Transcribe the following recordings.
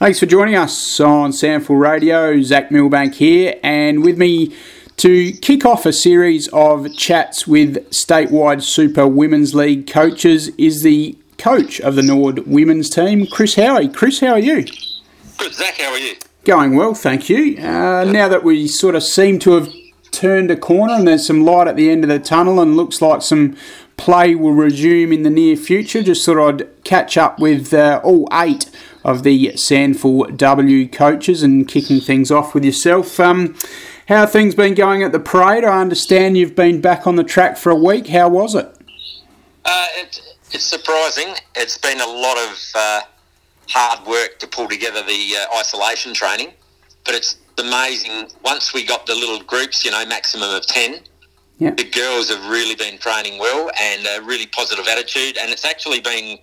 Thanks for joining us on SANFL Radio. Zach Milbank here, and with me to kick off a series of chats with statewide Super Women's League coaches is the coach of the Norwood women's team, Chris Howie. Chris, how are you? Good, Zach. How are you? Going well, thank you. Uh, now that we sort of seem to have turned a corner and there's some light at the end of the tunnel and looks like some play will resume in the near future, just thought I'd catch up with uh, all eight of the SANFL W coaches and kicking things off with yourself. Um, how things been going at the parade? I understand you've been back on the track for a week. How was it? Uh, it it's surprising. It's been a lot of uh, hard work to pull together the uh, isolation training, but it's amazing. Once we got the little groups, you know, maximum of 10, Yep. the girls have really been training well and a really positive attitude, and it's actually been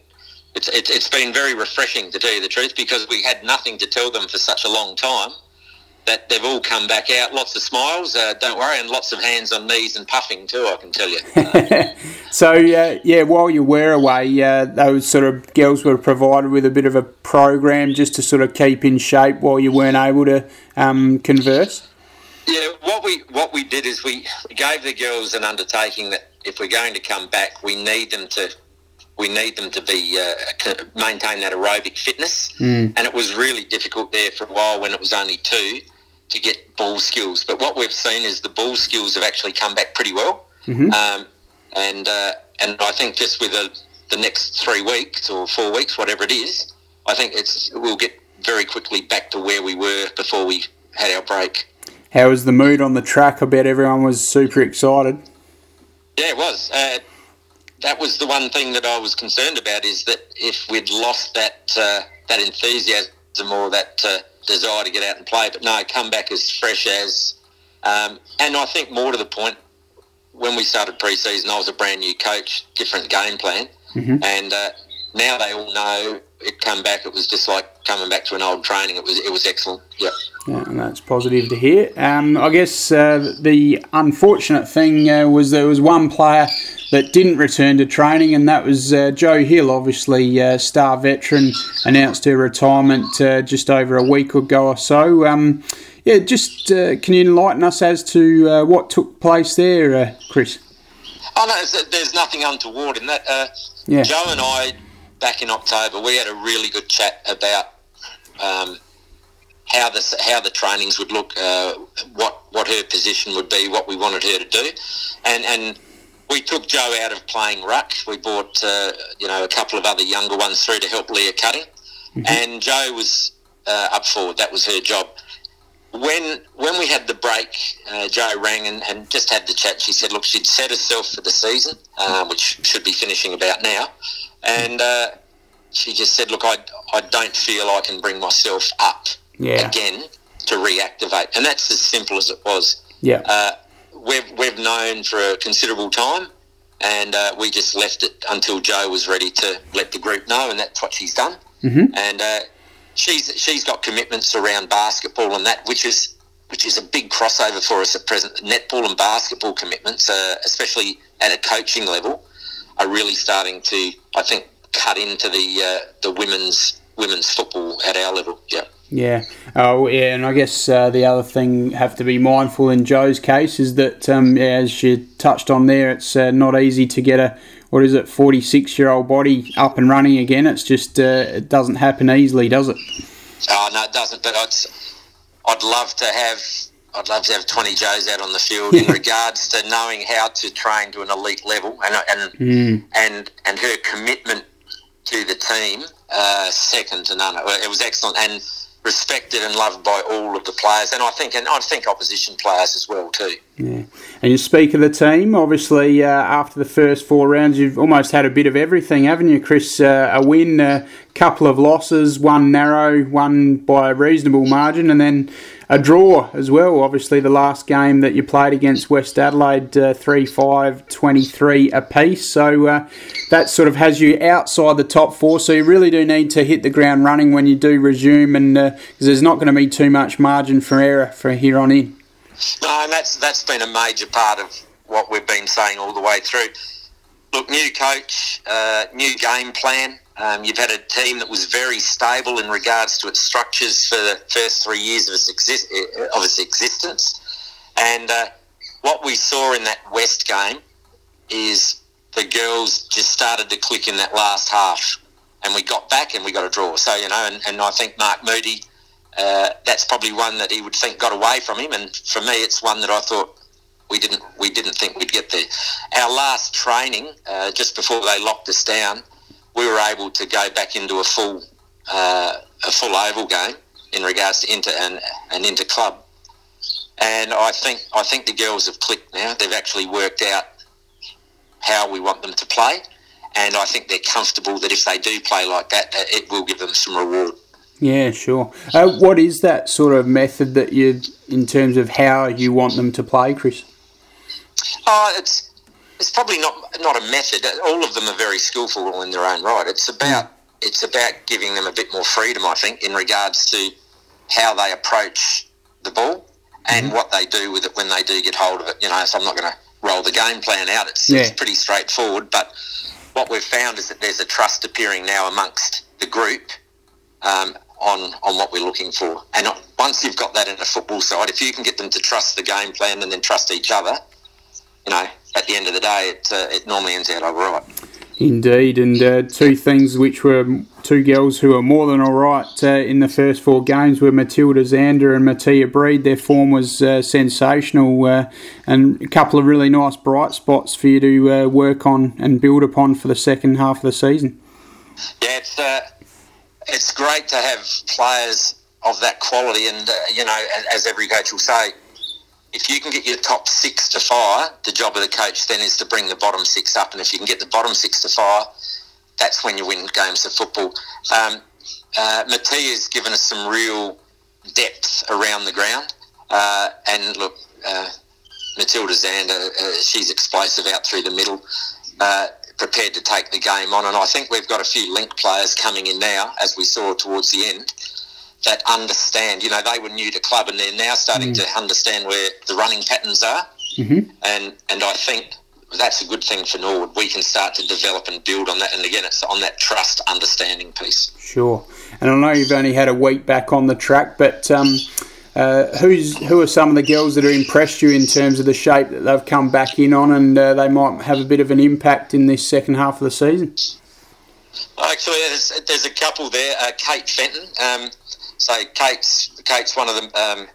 it's, it's, it's been very refreshing to tell you the truth because we had nothing to tell them for such a long time that they've all come back out. Lots of smiles, uh, don't worry, and lots of hands on knees and puffing too. I can tell you. So uh, yeah, while you were away, uh, those sort of girls were provided with a bit of a program just to sort of keep in shape while you weren't able to um, converse. Yeah, what we what we did is we gave the girls an undertaking that if we're going to come back, we need them to we need them to be uh, to maintain that aerobic fitness, and it was really difficult there for a while when it was only two to get ball skills. But what we've seen is the ball skills have actually come back pretty well, um, and uh, and I think just with the, the next three weeks or four weeks, whatever it is, I think it's we'll get very quickly back to where we were before we had our break. How was the mood on the track? I bet everyone was super excited. Yeah, it was. Uh, that was the one thing that I was concerned about is that if we'd lost that uh, that enthusiasm or that uh, desire to get out and play, but no, come back as fresh as. Um, and I think more to the point, when we started pre-season, I was a brand new coach, different game plan, and uh, now they all know it come back. It was just like coming back to an old training. It was it was excellent. Yep. Yeah, and that's positive to hear. Um, I guess uh, the unfortunate thing uh, was there was one player that didn't return to training, and that was uh, Joe Hill, obviously uh, star veteran, announced her retirement uh, just over a week ago or so. Um, yeah, just uh, can you enlighten us as to uh, what took place there, uh, Chris? Oh no, there's, there's nothing untoward in that. Uh, Yeah. Joe and I, back in October, we had a really good chat about um, how the how the trainings would look, uh, what what her position would be, what we wanted her to do, and and we took Joe out of playing ruck. We brought uh, you know a couple of other younger ones through to help Leah Cutting, and Joe was uh, up forward. That was her job when when we had the break, uh, Joe rang and, and just had the chat. She said, "Look, she'd set herself for the season, uh, which should be finishing about now," and uh, she just said, "Look, I I don't feel I can bring myself up Yeah. again to reactivate," and that's as simple as it was. Yeah. Uh, we've we've known for a considerable time, and uh, we just left it until Joe was ready to let the group know, and that's what she's done. Mhm. And uh, she's she's got commitments around basketball and that, which is which is a big crossover for us at present. Netball and basketball commitments, uh, especially at a coaching level, are really starting to, I think, cut into the uh, the women's women's football at our level. Yeah. Yeah. Oh, yeah. And I guess uh, the other thing have to be mindful in Joe's case is that, um, yeah, as you touched on there, it's uh, not easy to get a what is it, forty six year old body up and running again. It's just uh, it doesn't happen easily, does it? Oh no, it doesn't. But I'd I'd love to have I'd love to have twenty Joes out on the field in regards to knowing how to train to an elite level and and and and her commitment to the team uh, second to none. It was excellent and respected and loved by all of the players, and I think and I think opposition players as well too. Yeah. And you speak of the team, obviously, uh, after the first four rounds, you've almost had a bit of everything, haven't you, Chris? Uh, a win, a couple of losses, one narrow, one by a reasonable margin, and then a draw as well. Obviously, the last game that you played against West Adelaide, uh, 3 5 23 apiece. So uh, that sort of has you outside the top four. So you really do need to hit the ground running when you do resume, and because there's not going to be too much margin for error for here on in. No, and that's that's been a major part of what we've been saying all the way through. Look, new coach, uh, new game plan. Um, you've had a team that was very stable in regards to its structures for the first three years of its, of its existence. And uh, what we saw in that West game is the girls just started to click in that last half. And we got back and we got a draw. So, you know, and, and I think Mark Moody, uh, that's probably one that he would think got away from him. And for me, it's one that I thought we didn't we didn't think we'd get there. Our last training, uh, just before they locked us down, we were able to go back into a full uh, a full oval game in regards to inter and an inter club. And I think I think the girls have clicked now. They've actually worked out how we want them to play, and I think they're comfortable that if they do play like that, it will give them some reward. Yeah, sure. Uh, what is that sort of method that you, in terms of how you want them to play, Chris? Oh, it's it's probably not not a method. All of them are very skillful in their own right. It's about it's about giving them a bit more freedom, I think, in regards to how they approach the ball and mm what they do with it when they do get hold of it. You know, so I'm not going to roll the game plan out. It's, yeah. it's pretty straightforward. But what we've found is that there's a trust appearing now amongst the group um, on on what we're looking for. And once you've got that in a football side, if you can get them to trust the game plan and then trust each other, you know, at the end of the day, it, uh, it normally ends out all right. Indeed, and uh, two things which were two girls who were more than all right uh, in the first four games were Matilda Zander and Mattia Breed. Their form was uh, sensational, uh, and a couple of really nice bright spots for you to uh, work on and build upon for the second half of the season. Yeah, it's uh, it's great to have players of that quality, and you know, as every coach will say if you can get your top six to fire, the job of the coach then is to bring the bottom six up. And if you can get the bottom six to fire, that's when you win games of football. Um, uh, has given us some real depth around the ground. Uh, and look, uh, Matilda Zander, uh, she's explosive out through the middle, uh, prepared to take the game on. And I think we've got a few link players coming in now, as we saw towards the end, that understand. You know, they were new to club and they're now starting mm. to understand where the running patterns are. Mm-hmm. And and I think that's a good thing for Norwood. We can start to develop and build on that. And again, it's on that trust understanding piece. Sure. And I know you've only had a week back on the track, but um, uh, who's who are some of the girls that have impressed you in terms of the shape that they've come back in on, and uh, they might have a bit of an impact in this second half of the season? Actually, there's, there's a couple there. Uh, Kate Fenton. Um, so Kate's Kate's one of the um,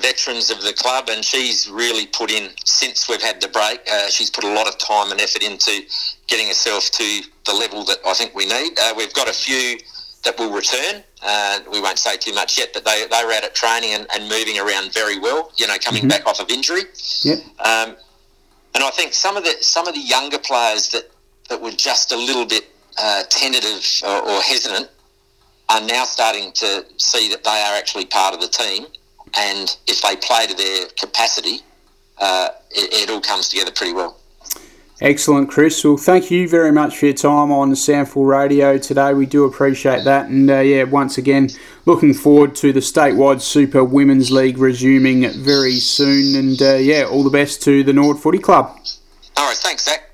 veterans of the club, and she's really put in since we've had the break. Uh, she's put a lot of time and effort into getting herself to the level that I think we need. Uh, we've got a few that will return. Uh, we won't say too much yet, but they, they were out at training and, and moving around very well. You know, coming mm-hmm. back off of injury. Yep. Um, and I think some of the some of the younger players that, that were just a little bit uh, tentative or, or hesitant are now starting to see that they are actually part of the team, and if they play to their capacity, uh, it, it, all comes together pretty well. Excellent, Chris. Well, thank you very much for your time on the SANFL Radio today. We do appreciate that, and uh, yeah, once again, looking forward to the statewide Super Women's League resuming very soon. And uh, yeah, all the best to the Norwood Footy Club. All right, thanks, Zach.